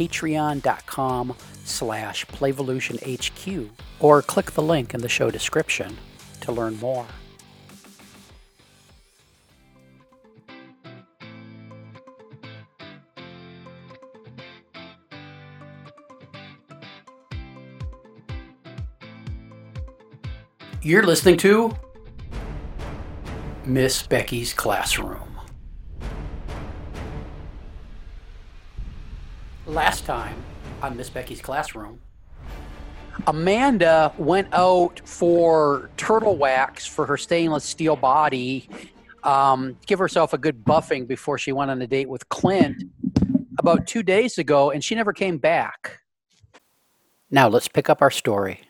patreon.com slash playvolutionhq or click the link in the show description to learn more. You're listening to Miss Becky's Classroom. Last time on Miss Becky's Classroom, Amanda went out for turtle wax for her stainless steel body, um, give herself a good buffing before she went on a date with Clint about two days ago, and she never came back. Now let's pick up our story.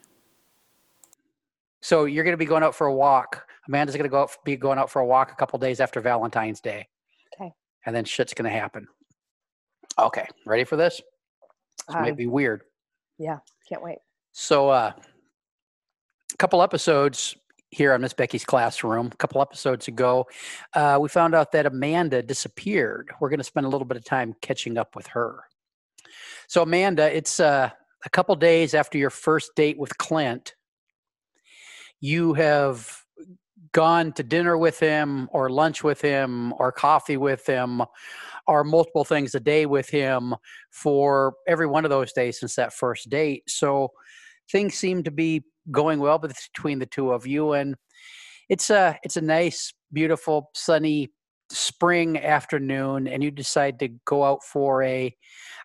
So you're going to be going out for a walk. Amanda's going to go out, be going out for a walk a couple days after Valentine's Day. Okay. And then shit's going to happen. Okay, ready for this? This might Um, be weird. yeah, can't wait. So, uh, a couple episodes here on Miss Becky's classroom, a couple episodes ago, uh, we found out that Amanda disappeared. We're going to spend a little bit of time catching up with her. So, Amanda, it's uh, a couple days after your first date with Clint. You have gone to dinner with him, or lunch with him, or coffee with him, or multiple things a day with him for every one of those days since that first date. So things seem to be going well between the two of you, and it's a it's a nice, beautiful, sunny spring afternoon, and you decide to go out for a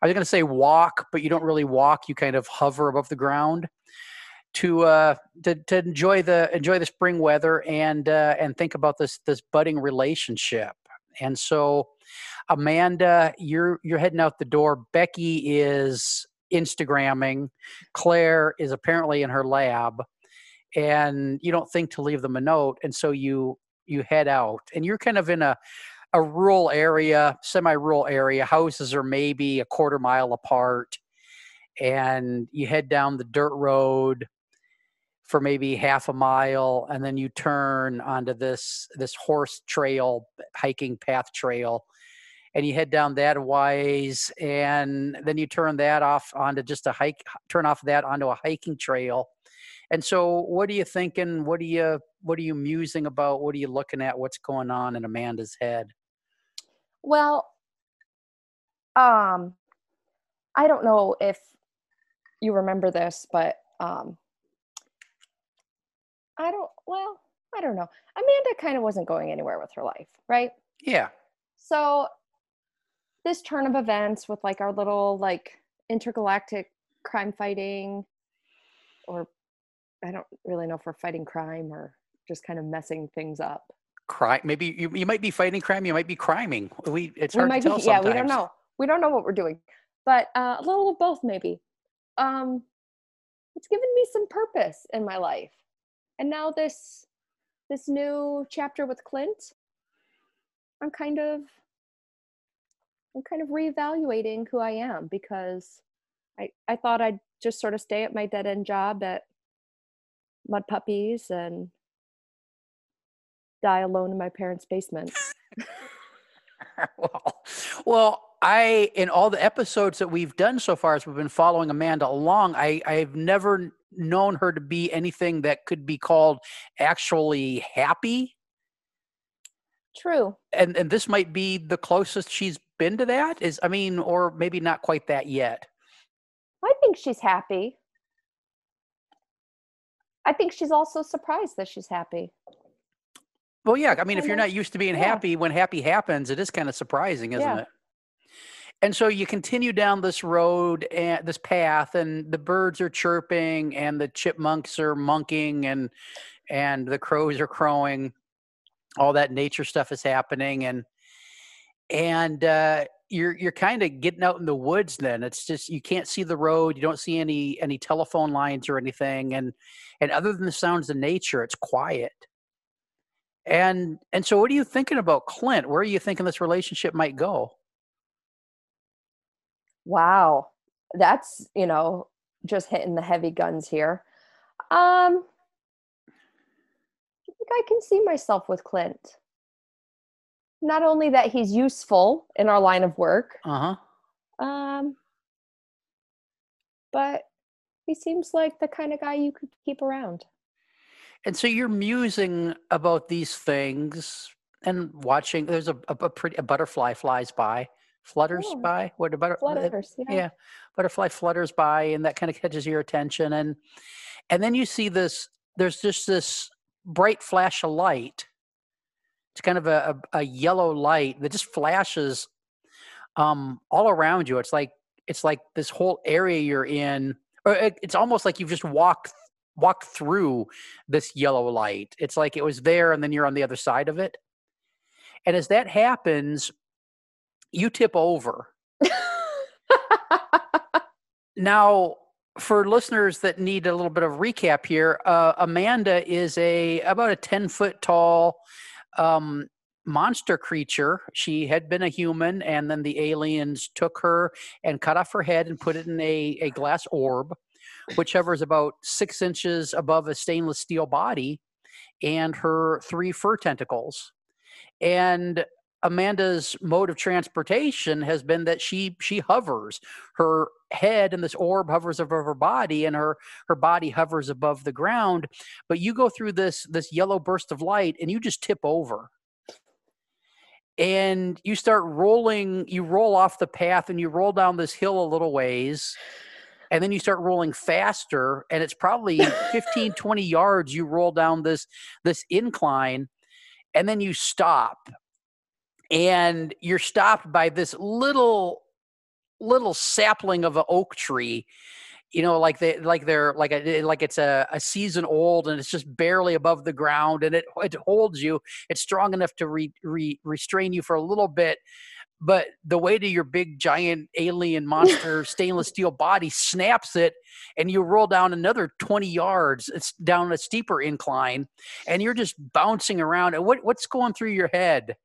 I was going to say walk, but you don't really walk; you kind of hover above the ground to uh to, to enjoy the enjoy the spring weather and uh and think about this this budding relationship and so amanda you're you're heading out the door. Becky is instagramming. Claire is apparently in her lab. And you don't think to leave them a note and so you you head out. And you're kind of in a a rural area semi-rural area. Houses are maybe a quarter mile apart. And you head down the dirt road for maybe half a mile and then you turn onto this this horse trail hiking path trail and you head down that ways and then you turn that off onto just a hike turn off that onto a hiking trail and so what are you thinking what are you what are you musing about what are you looking at what's going on in amanda's head Well, um, I don't know if you remember this, but um, I don't. Well, I don't know. Amanda kind of wasn't going anywhere with her life, right? yeah So this turn of events with like our little like intergalactic crime fighting, or I don't really know if we're fighting crime or just kind of messing things up. Crime. maybe you, you might be fighting crime you might be criming we it's we hard might to tell be, yeah, we don't know. We don't know what we're doing, but uh, a little of both maybe. Um, it's given me some purpose in my life, and now this this new chapter with Clint, I'm kind of I'm kind of reevaluating who I am because I I thought I'd just sort of stay at my dead end job at Mud Puppies and die alone in my parents' basement. well, well, I in all the episodes that we've done so far, as we've been following Amanda along, I I've never known her to be anything that could be called actually happy, True. and and this might be the closest she's been to that. Is I mean, or maybe not quite that yet. I think she's happy. I think she's also surprised that she's happy. Well, yeah, I mean, if you're not used to being yeah. happy, when happy happens, it is kind of surprising, isn't Yeah. it? And so you continue down this road and this path, and the birds are chirping, and the chipmunks are monking, and and the crows are crowing. All that nature stuff is happening, and and uh, you're you're kind of getting out in the woods then it's just you can't see the road you don't see any any telephone lines or anything and and other than the sounds of nature it's quiet and and so what are you thinking about clint where are you thinking this relationship might go Wow. That's, you know, just hitting the heavy guns here. Um I can see myself with Clint. Not only that he's useful in our line of work, uh-huh um but he seems like the kind of guy you could keep around. and so you're musing about these things and watching there's a, a, a pretty a butterfly flies by flutters Yeah. by what a butter, uh, Flutters, yeah. yeah butterfly flutters by and that kind of catches your attention and and then you see this there's just this bright flash of light it's kind of a, a, a yellow light that just flashes um all around you. It's like it's like this whole area you're in or it, it's almost like you've just walked walked through this yellow light. It's like it was there and then you're on the other side of it. And as that happens you tip over. Now, for listeners that need a little bit of recap here, uh, Amanda is a about a ten foot tall um, monster creature. She had been a human, and then the aliens took her and cut off her head and put it in a, a glass orb, which hovers about six inches above a stainless steel body, and her three fur tentacles. And Amanda's mode of transportation has been that she she hovers. Her head and this orb hovers above her body, and her her body hovers above the ground. But you go through this this yellow burst of light, and you just tip over, and you start rolling. You roll off the path, and you roll down this hill a little ways. And then you start rolling faster, and it's probably 15, 20 yards. You roll down this this incline, and then you stop and you're stopped by this little little sapling of an oak tree you know like they like they're like a, like it's a, a season old and it's just barely above the ground and it it holds you. It's strong enough to re, re, restrain you for a little bit but the weight of your big giant alien monster stainless steel body snaps it and you roll down another 20 yards it's down a steeper incline and you're just bouncing around. And what, what's going through your head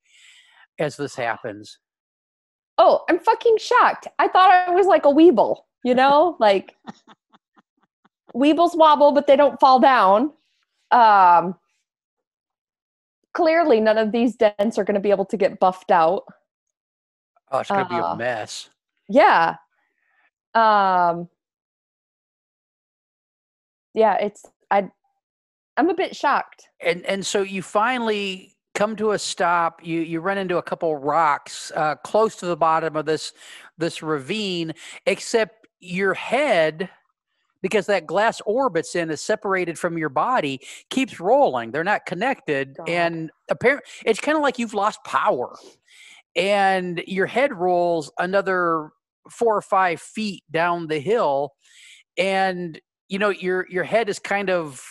as this happens Oh, I'm fucking shocked. I thought I was like a weeble, you know, like weebles wobble, but they don't fall down. Um, clearly, none of these dents are going to be able to get buffed out. oh it's going to be Uh, a mess Yeah. Um, yeah, it's I. I'm a bit shocked. and and so you finally come to a stop you you run into a couple rocks uh, close to the bottom of this this ravine except your head because that glass orb it's in is separated from your body keeps rolling. They're not connected. God. and apparently it's kind of like you've lost power. And your head rolls another four or five feet down the hill. And you know your your head is kind of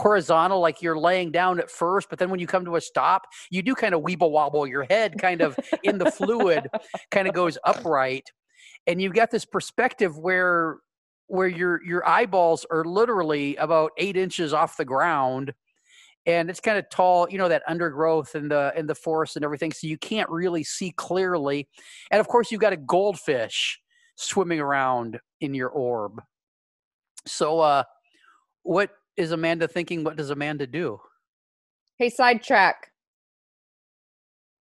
horizontal like you're laying down at first but then when you come to a stop you do kind of weeble wobble your head kind of in the fluid kind of goes upright. And you've got this perspective where where your your eyeballs are literally about eight inches off the ground and it's kind of tall you know that undergrowth in the in the forest and everything so you can't really see clearly. And of course you've got a goldfish swimming around in your orb. So uh what is amanda thinking what does amanda do Hey, sidetrack.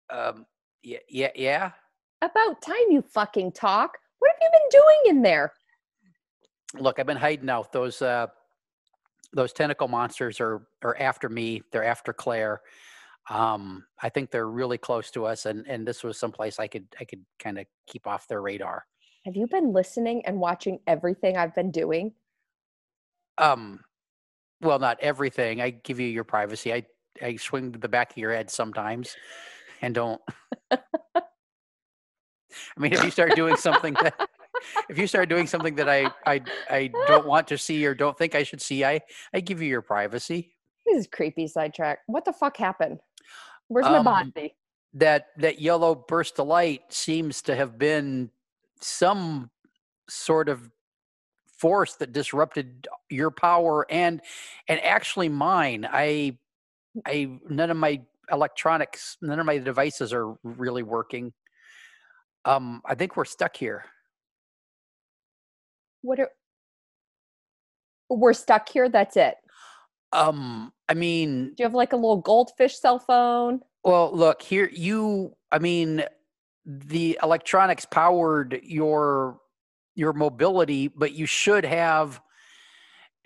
um yeah yeah yeah About time you fucking talk. What have you been doing in there? look i've been hiding out those uh those tentacle monsters are are after me they're after claire um i think they're really close to us and and this was someplace i could i could kind of keep off their radar Have you been listening and watching everything I've been doing? um well not everything i give you your privacy i i swing to the back of your head sometimes and don't i mean if you start doing something that if you start doing something that i i i don't want to see or don't think i should see i i give you your privacy This is creepy sidetrack. What the fuck happened? Where's my Um, body? that that yellow burst of light seems to have been some sort of force that disrupted your power and and actually mine. I I none of my electronics, none of my devices are really working. Um, I think we're stuck here. What are we're stuck here? That's it. Um, I mean, Do you have like a little goldfish cell phone? well, look here. You, I mean, the electronics powered your your mobility, but you should have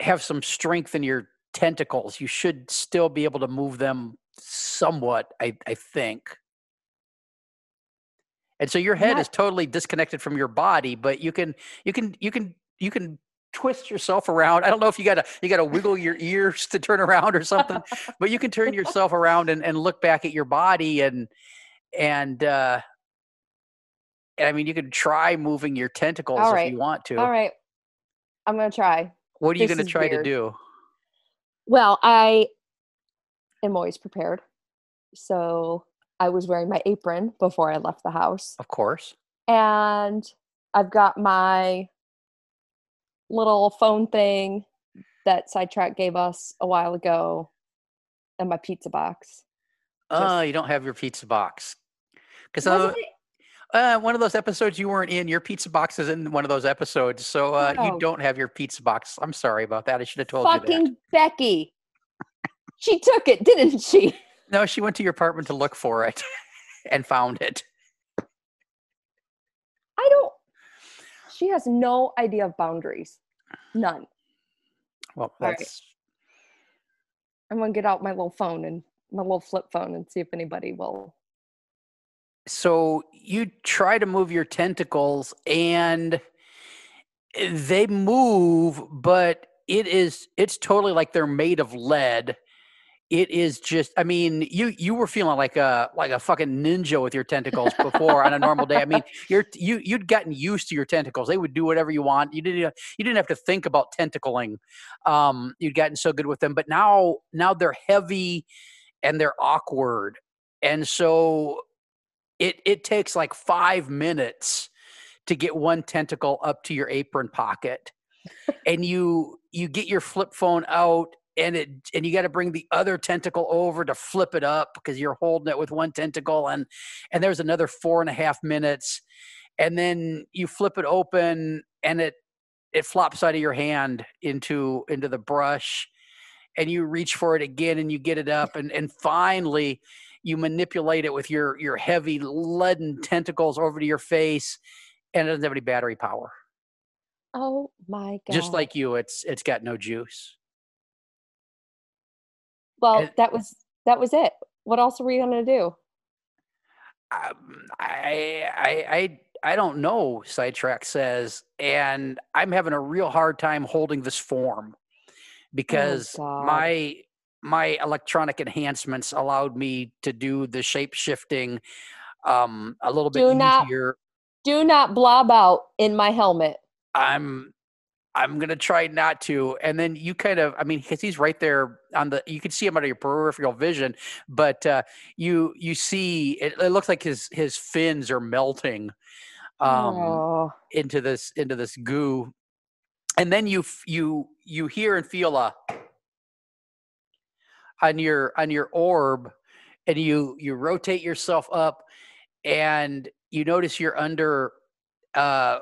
have some strength in your tentacles. You should still be able to move them somewhat. I I think. And so your head is totally disconnected from your body, but you can you can you can you can twist yourself around. I don't know if you gotta you gotta wiggle your ears to turn around or something, but you can turn yourself around and, and look back at your body and and uh I mean you can try moving your tentacles if you want to. All right. I'm gonna try. What are you gonna is try to do? Well, I am always prepared. So I was wearing my apron before I left the house. Of course. And I've got my little phone thing that Sidetrack gave us a while ago and my pizza box. Uh, you don't have your pizza box. Because uh, one of those episodes you weren't in, your pizza box is in one of those episodes. So uh, you don't have your pizza box. I'm sorry about that. I should have told you that. fucking Becky. She took it, didn't she? No, she went to your apartment to look for it and found it. I don't. She has no idea of boundaries. None. Well, right. that's I'm gonna get out my little phone and my little flip phone and see if anybody will. So you try to move your tentacles and they move, but it is it's totally like they're made of lead. It is just I mean, you you were feeling like a like a fucking ninja with your tentacles before on a normal day. I mean, you're you you'd gotten used to your tentacles. They would do whatever you want. You didn't you didn't have to think about tentacling. Um, you'd gotten so good with them, but now now they're heavy and they're awkward. And so it it takes like 5 minutes to get one tentacle up to your apron pocket. and you you get your flip phone out and it and you got to bring the other tentacle over to flip it up because you're holding it with one tentacle and and there's another four and a half minutes and then you flip it open and it it flops out of your hand into into the brush and you reach for it again and you get it up and and finally you manipulate it with your your heavy leaden tentacles over to your face and it doesn't have any battery power Oh my god! just like you it's it's got no juice well, and- that was that was it. What else are we gonna do? um, I, I I I don't know. Sidetrack says, and I'm having a real hard time holding this form because God. my my electronic enhancements allowed me to do the shape shifting um, a little bit Do not- easier. Do not blob out in my helmet. I'm I'm gonna try not to. And then you kind of, I mean, because he's right there on the, you can see him out of your peripheral vision, but uh, you you see it, it looks like his his fins are melting um, oh, into this into this goo, and then you you you hear and feel a on your on your orb, and you you rotate yourself up, and you notice you're under uh,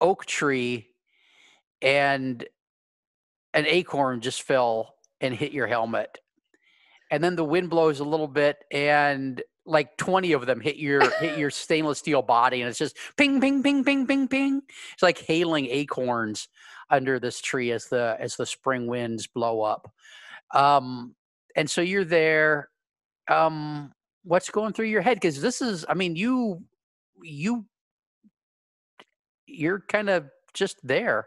oak tree and an acorn just fell and hit your helmet. And then the wind blows a little bit and like 20 of them hit your hit your stainless steel body and it's just ping ping ping ping ping ping. It's like hailing acorns under this tree as the as the spring winds blow up. Um and so you're there um what's going through your head because this is i mean you you you're kind of just there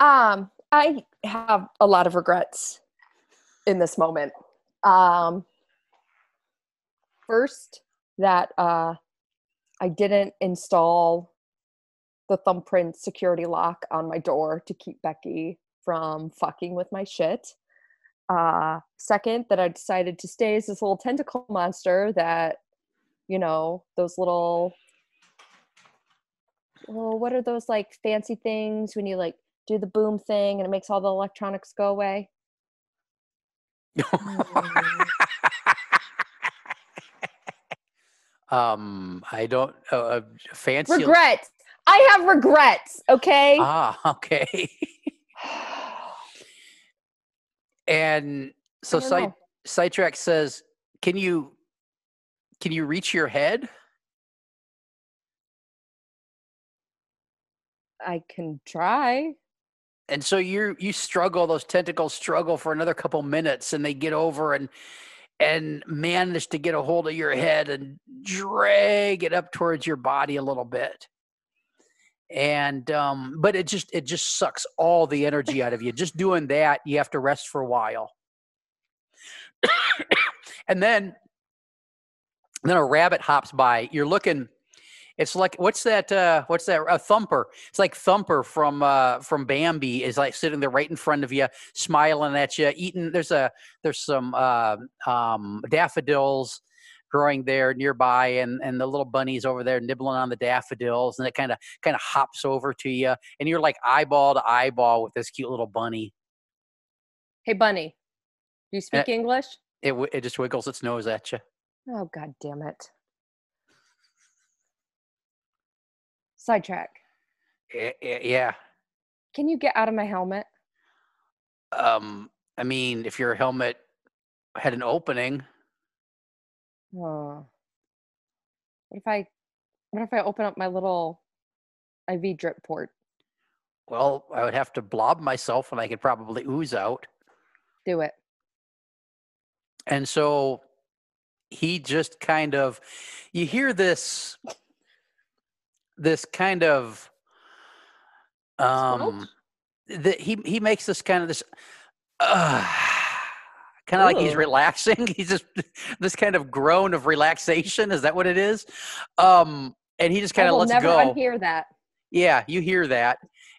Um, I have a lot of regrets in this moment. Um, first, that uh, I didn't install the thumbprint security lock on my door to keep Becky from fucking with my shit. Uh, second, that I decided to stay is this little tentacle monster that, you know, those little, well, what are those like fancy things when you like do the boom thing and it makes all the electronics go away? Um, I don't uh, uh, fancy regrets. I have regrets. Okay. Ah, okay. and so side sidetrack says, "Can you can you reach your head?" I can try. And so you you struggle; those tentacles struggle for another couple minutes, and they get over and and manage to get a hold of your head and drag it up towards your body a little bit. And um, but it just it just sucks all the energy out of you. Just doing that, you have to rest for a while. and then then a rabbit hops by. You're looking. It's like what's that? Uh, what's that? A thumper. It's like Thumper from uh, from Bambi is like sitting there right in front of you, smiling at you, eating. There's a there's some uh, um, daffodils growing there nearby, and and the little bunny's over there nibbling on the daffodils, and it kind of kind of hops over to you, and you're like eyeball to eyeball with this cute little bunny. Hey, Bunny, do you speak English? It it just wiggles its nose at you. Oh, god damn it. Sidetrack. Eh, eh, Yeah. Can you get out of my helmet? Um, I mean, if your helmet had an opening, Oh. What if I what if I open up my little IV drip port? well, I would have to blob myself and I could probably ooze out. Do it. And so he just kind of you hear this this kind of um that he he makes this kind of this uh, kind of like he's relaxing he's just this kind of groan of relaxation is that what it is um and he just kind of lets never go unhear that. yeah, you hear that.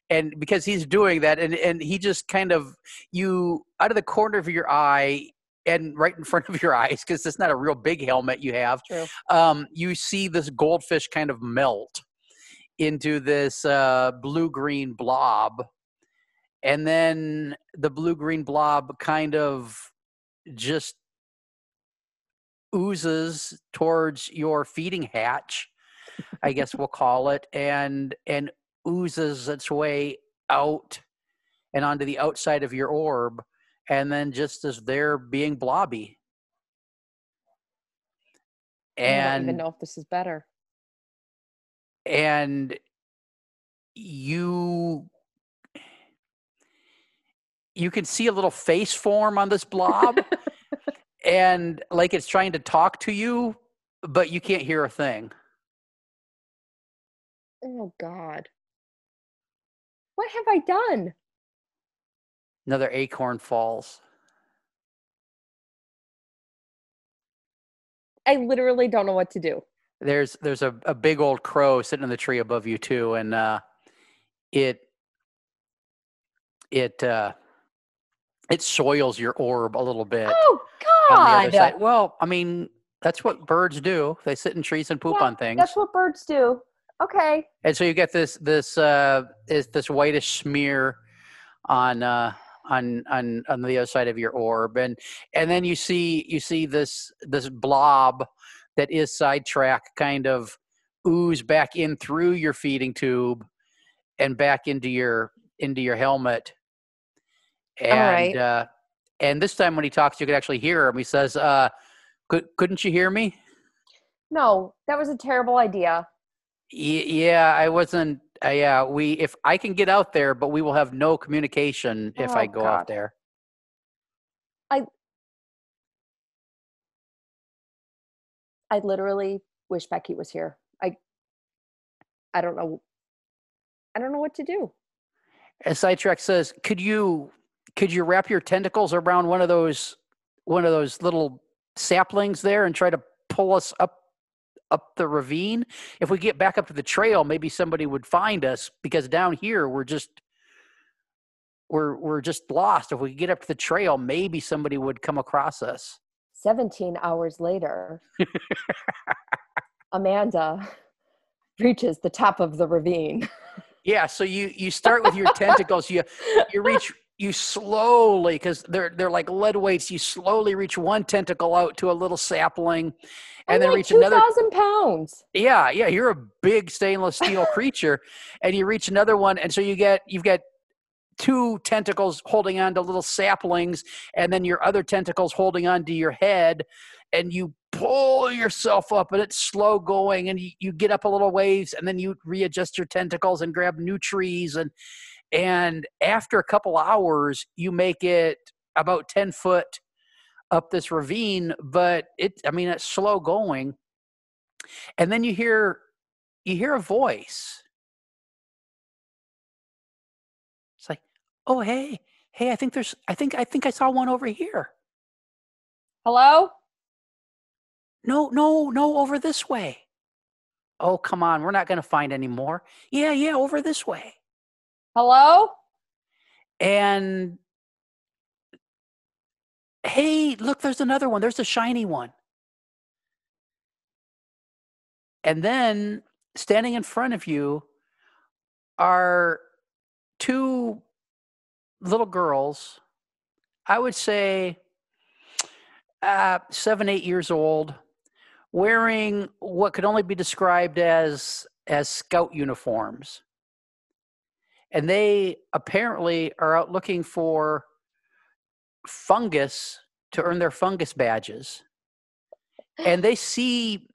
And because he's doing that and and he just kind of you out of the corner of your eye and right in front of your eyes because it's not a real big helmet you have True. um, you see this goldfish kind of melt into this uh, blue green blob and then the blue green blob kind of just oozes towards your feeding hatch i guess we'll call it and and oozes its way out and onto the outside of your orb and then just as there being blobby And I don't even know if this is better. and you you can see a little face form on this blob and like it's trying to talk to you but you can't hear a thing Oh god. What have I done? another acorn falls I literally don't know what to do. there's there's a, a big old crow sitting in the tree above you too and uh it it uh it soils your orb a little bit Oh on the other god. well i mean that's what birds do they sit in trees and poop Yeah, on things That's what birds do. Okay. and so you get this this uh is this whitish smear on uh on on on the other side of your orb and and then you see you see this this blob that is sidetrack kind of ooze back in through your feeding tube and back into your into your helmet and right. uh and this time when he talks you can actually hear him he says uh could, couldn't you hear me No, that was a terrible idea. Y- yeah, I wasn't. Uh, yeah, we. If I can get out there, but we will have no communication if I Oh, go God. out there. I, I literally wish Becky was here. I I don't know I don't know what to do. And Sidetrack says, "Could you could you wrap your tentacles around one of those one of those little saplings there and try to pull us up up the ravine? If we get back up to the trail, maybe somebody would find us because down here we're just we're we're just lost. If we get up to the trail, maybe somebody would come across us. 17 hours later, Amanda reaches the top of the ravine. Yeah, so you you start with your tentacles. You you reach you slowly because they're they're like lead weights. You slowly reach one tentacle out to a little sapling, and I'm then like reach another. 2,000 pounds. Yeah, yeah, you're a big stainless steel creature, and you reach another one, and so you get you've got two tentacles holding on to little saplings, and then your other tentacles holding on to your head, and you pull yourself up, and it's slow going, and you, you get up a little ways, and then you readjust your tentacles and grab new trees, and and after a couple hours, you make it about ten foot up this ravine, but it I mean it's slow going, and then you hear you hear a voice. It's like, oh hey, hey, I think there's I think I think I saw one over here. Hello? No, no, no, over this way. Oh, come on, we're not gonna find any more. Yeah, yeah, over this way. Hello? And hey, look, there's another one. There's a shiny one. And then standing in front of you are two little girls, I would say uh, seven, eight years old, wearing what could only be described as as scout uniforms. And they apparently are out looking for fungus to earn their fungus badges. And they see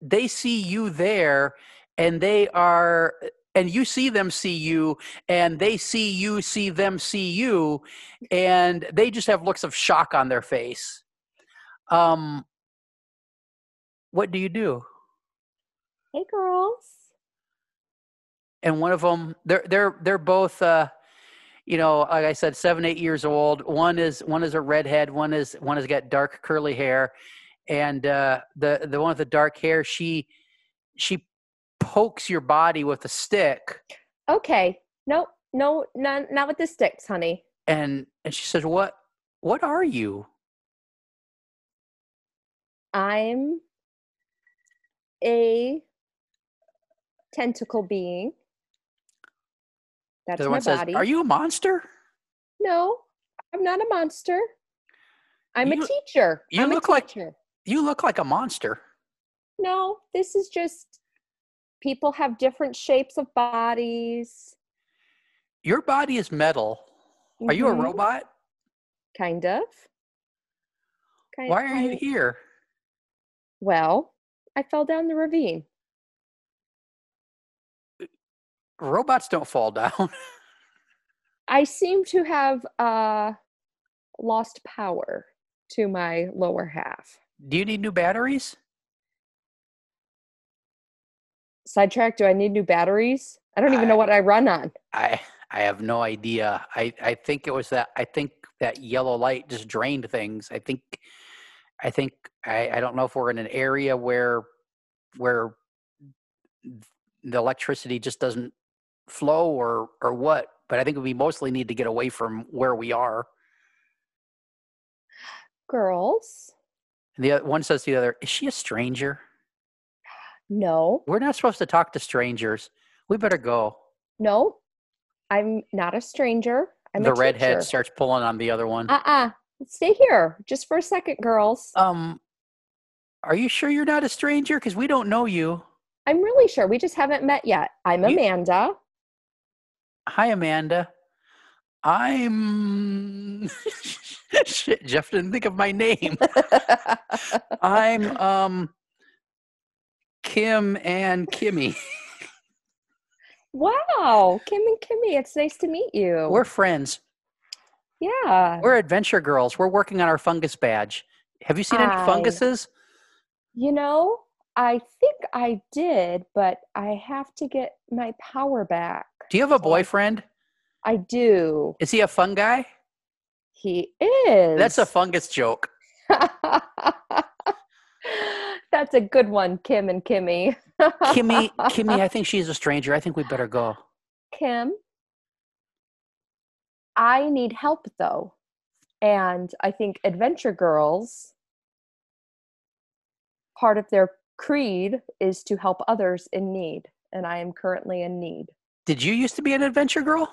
they see you there and they are and you see them see you and they see you see them see you and they just have looks of shock on their face um what do you do Hey, girls. And one of them they're they're they're both uh you know like i said seven eight years old one is one is a redhead one is one has got dark curly hair and uh the the one with the dark hair she she pokes your body with a stick Okay. No, no, not, not with the sticks, honey. and and she says what what are you I'm a tentacle being. That's my says body. are you a monster No, I'm not a monster. I'm You- a teacher. you I'm look a like- you look like a monster No, this is just people have different shapes of bodies. your body is metal are you a Mhm, robot Kind of. Kind, why are you here Well, I fell down the ravine. Robots don't fall down I seem to have uh, lost power to my lower half. do you need new batteries Sidetrack, do I need new batteries? I don't even know what I run on. I I have no idea. I I think it was that I think that yellow light just drained things. I think I think I I don't know if we're in an area where where the electricity just doesn't flow or or what, but I think we mostly need to get away from where we are. Girls, And the oth- one says to the other, "Is she a stranger? no, We're not supposed to talk to strangers. We better go." no, I'm not a stranger. I'm the redhead starts pulling on the other one. Uh-uh. Stay here just for a second, girls. um, are you sure you're not a stranger? Because we don't know you. I'm really sure we just haven't met yet. I'm You- Amanda. Hi, Amanda. I'm. Shit, Jeff didn't think of my name. I'm um Kim and Kimmy. wow, Kim and Kimmy, it's nice to meet you. We're friends. yeah. We're adventure girls. We're working on our fungus badge. Have you seen any I- funguses? You know, I think I did, but I have to get my power back. Do you have a boyfriend? I do. Is he a fun guy? He is. That's a fungus joke. That's a good one, Kim and Kimmy. Kimmy, Kimmy, I think she's a stranger. I think we better go. Kim, I need help though. And I think Adventure Girls, part of their creed is to help others in need. And I am currently in need. Did you used to be an adventure girl?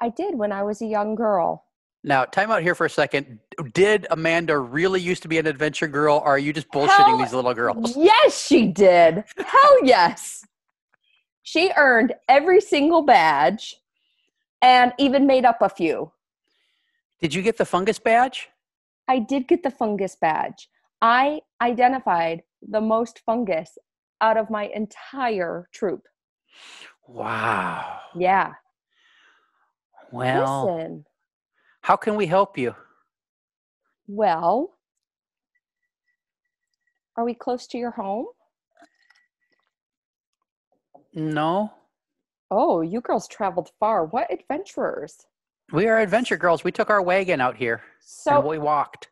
I did when I was a young girl. Now, time out here for a second. Did Amanda really used to be an adventure girl, or are you just bullshitting Hell these little girls? Yes, she did. Hell yes. She earned every single badge and even made up a few. Did you get the fungus badge? I did get the fungus badge. I identified the most fungus out of my entire troop. Wow. Yeah. Well, Listen, how can we help you? well, are we close to your home? No, Oh, you girls traveled far. What adventurers? we are adventure girls. We took our wagon out here and So, we walked.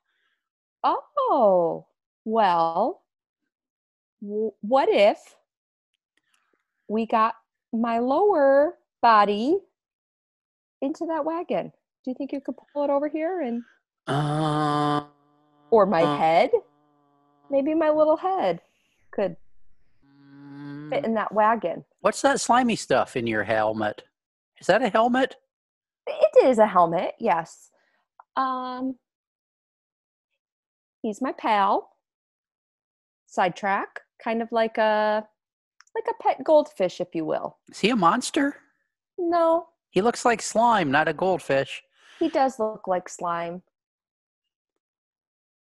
oh, well, w- what if we got my lower body into that wagon? Do you think you could pull it over here and Uh, or my uh, head? Maybe my little head could fit mm, in that wagon. What's that slimy stuff in your helmet? Is that a helmet? It is a helmet, yes. Um, he's my pal. Sidetrack, kind of like a like a pet goldfish, if you will. Is he a monster? No, He looks like slime, not a goldfish. he does look like slime.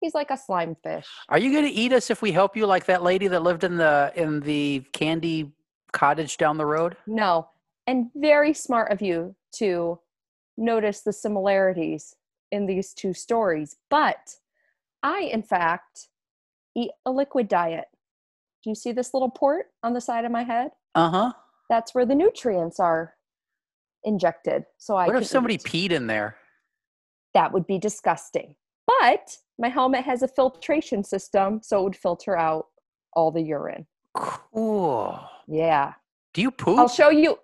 He's like a slime fish. Are you going to eat us if we help you, like that lady that lived in the in the candy cottage down the road? No, and very smart of you to notice the similarities in these two stories. But I, in fact, eat a liquid diet. Do you see this little port on the side of my head? Uh huh. That's where the nutrients are injected. So I What if somebody eat. peed in there? that would be disgusting. But my helmet has a filtration system, so it would filter out all the urine. Cool. Yeah. Do you poop? I'll show you.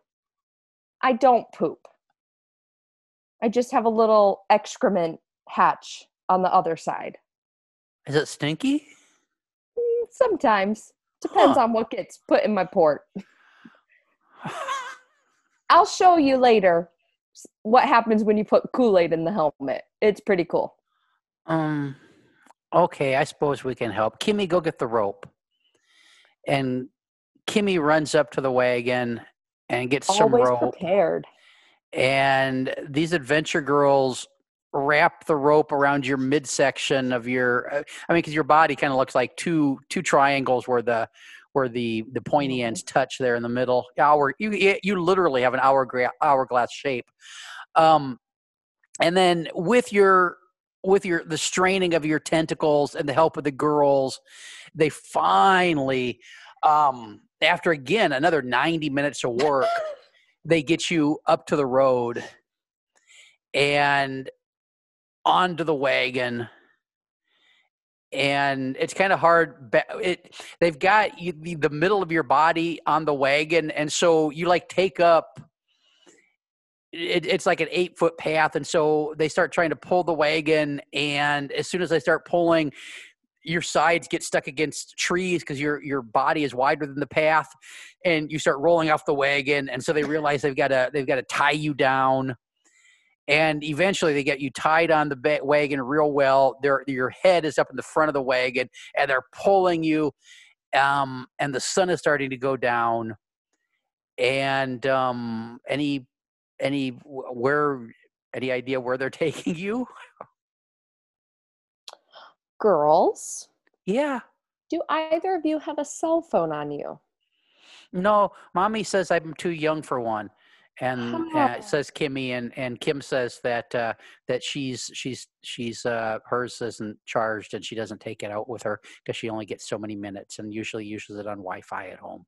I don't poop. I just have a little excrement hatch on the other side. Is it stinky? Mm, Sometimes. Depends Huh. on what gets put in my port. I'll show you later what happens when you put Kool Aid in the helmet. It's pretty cool. um. Okay, I suppose we can help. Kimmy, go get the rope. And Kimmy runs up to the wagon and gets some Always rope. prepared. and these adventure girls wrap the rope around your midsection of your uh, i mean because your body kind of looks like two two triangles where the where the the pointy Mhm. ends touch there in the middle. Hour you you literally have an hourglass hourglass shape. Um and then with your with your the straining of your tentacles and the help of the girls they finally um after again another 90 minutes of work they get you up to the road. And onto the wagon. And it's kind of hard it they've got you, the, the middle of your body on the wagon and so you like take up it, it's like an eight foot path and so they start trying to pull the wagon and as soon as they start pulling your sides get stuck against trees because your your body is wider than the path and you start rolling off the wagon and so they realize they've got to they've got to tie you down and eventually they get you tied on the wagon real well. Their your head is up in the front of the wagon and they're pulling you um, and the sun is starting to go down. And um, any any where any idea where they're taking you? Girls, yeah. Do either of you have a cell phone on you? No, mommy says I'm too young for one, and uh, says Kimmy, and and Kim says that uh, that she's she's she's uh, hers isn't charged and she doesn't take it out with her because she only gets so many minutes and usually uses it on Wi-Fi at home.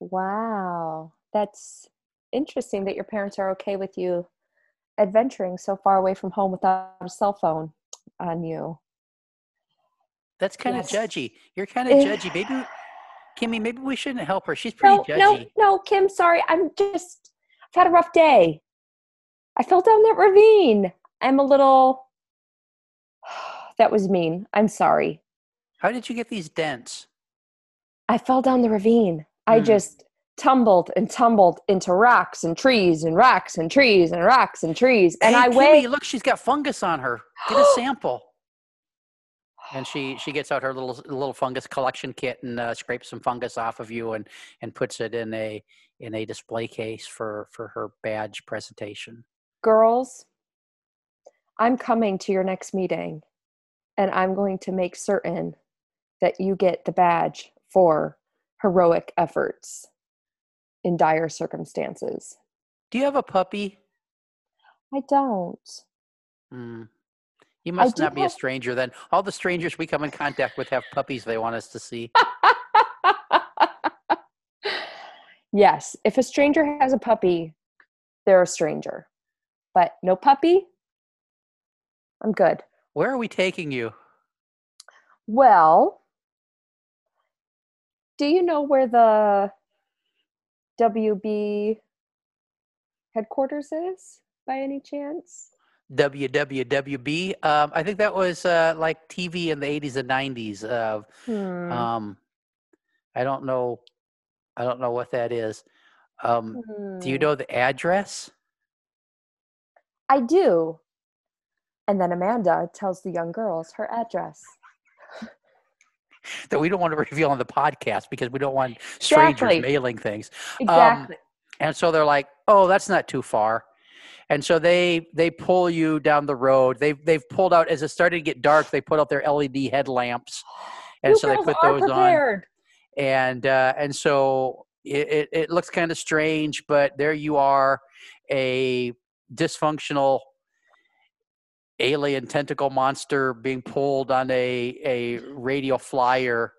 Wow. That's interesting that your parents are okay with you adventuring so far away from home without a cell phone on you. That's kind of Yes. judgy. You're kind of Eh. judgy. Maybe Kimmy, maybe we shouldn't help her. She's pretty No, judgy. no, no, Kim, sorry. I'm just, I've had a rough day. I fell down that ravine. I'm a little. that was mean. I'm sorry. How did you get these dents? I fell down the ravine. I Mm. just tumbled and tumbled into rocks and trees and rocks and trees and rocks and trees. And hey, I Kimmy, weigh. look, she's got fungus on her. Get a sample. And she she gets out her little little fungus collection kit and uh, scrapes some fungus off of you and and puts it in a in a display case for for her badge presentation. Girls, I'm coming to your next meeting and I'm going to make certain that you get the badge for heroic efforts in dire circumstances. Do you have a puppy? I don't. Hmm. You must do not be a stranger then. All the strangers we come in contact with have puppies they want us to see. yes, if a stranger has a puppy, they're a stranger. But no puppy, I'm good. Where are we taking you? Well, do you know where the WB headquarters is by any chance? WWWB. Um, I think that was uh, like TV in the 80s and 90s. Of Hmm. um, I don't know. I don't know what that is. Um, do you Hmm. know the address? I do. And then Amanda tells the young girls her address. That we don't want to reveal on the podcast because we don't want strangers Exactly. mailing things. Exactly. And so they're like, "Oh, that's not too far." And so they they pull you down the road. They've they've pulled out as it started to get dark. They put out their LED headlamps, and you so they put those on. And uh, and so it, it, it looks kind of strange, but there you are, a dysfunctional alien tentacle monster being pulled on a a radio flyer,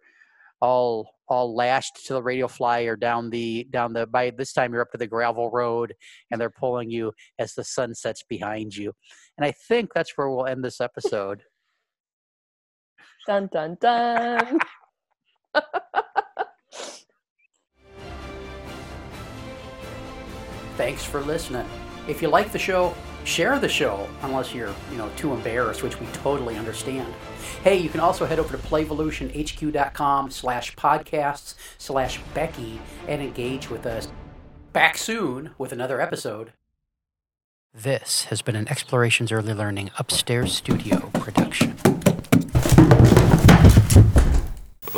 all all lashed to the radio flyer down the down the by this time you're up to the gravel road and they're pulling you as the sun sets behind you and i think that's where we'll end this episode Dun dun dun. Thanks for listening. If you like the show, share the show, unless you're, you know, too embarrassed, which we totally understand. Hey, you can also head over to playvolutionhq.com slash podcasts slash Becky and engage with us. Back soon with another episode. This has been an Explorations Early Learning Upstairs Studio production.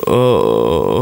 Oh.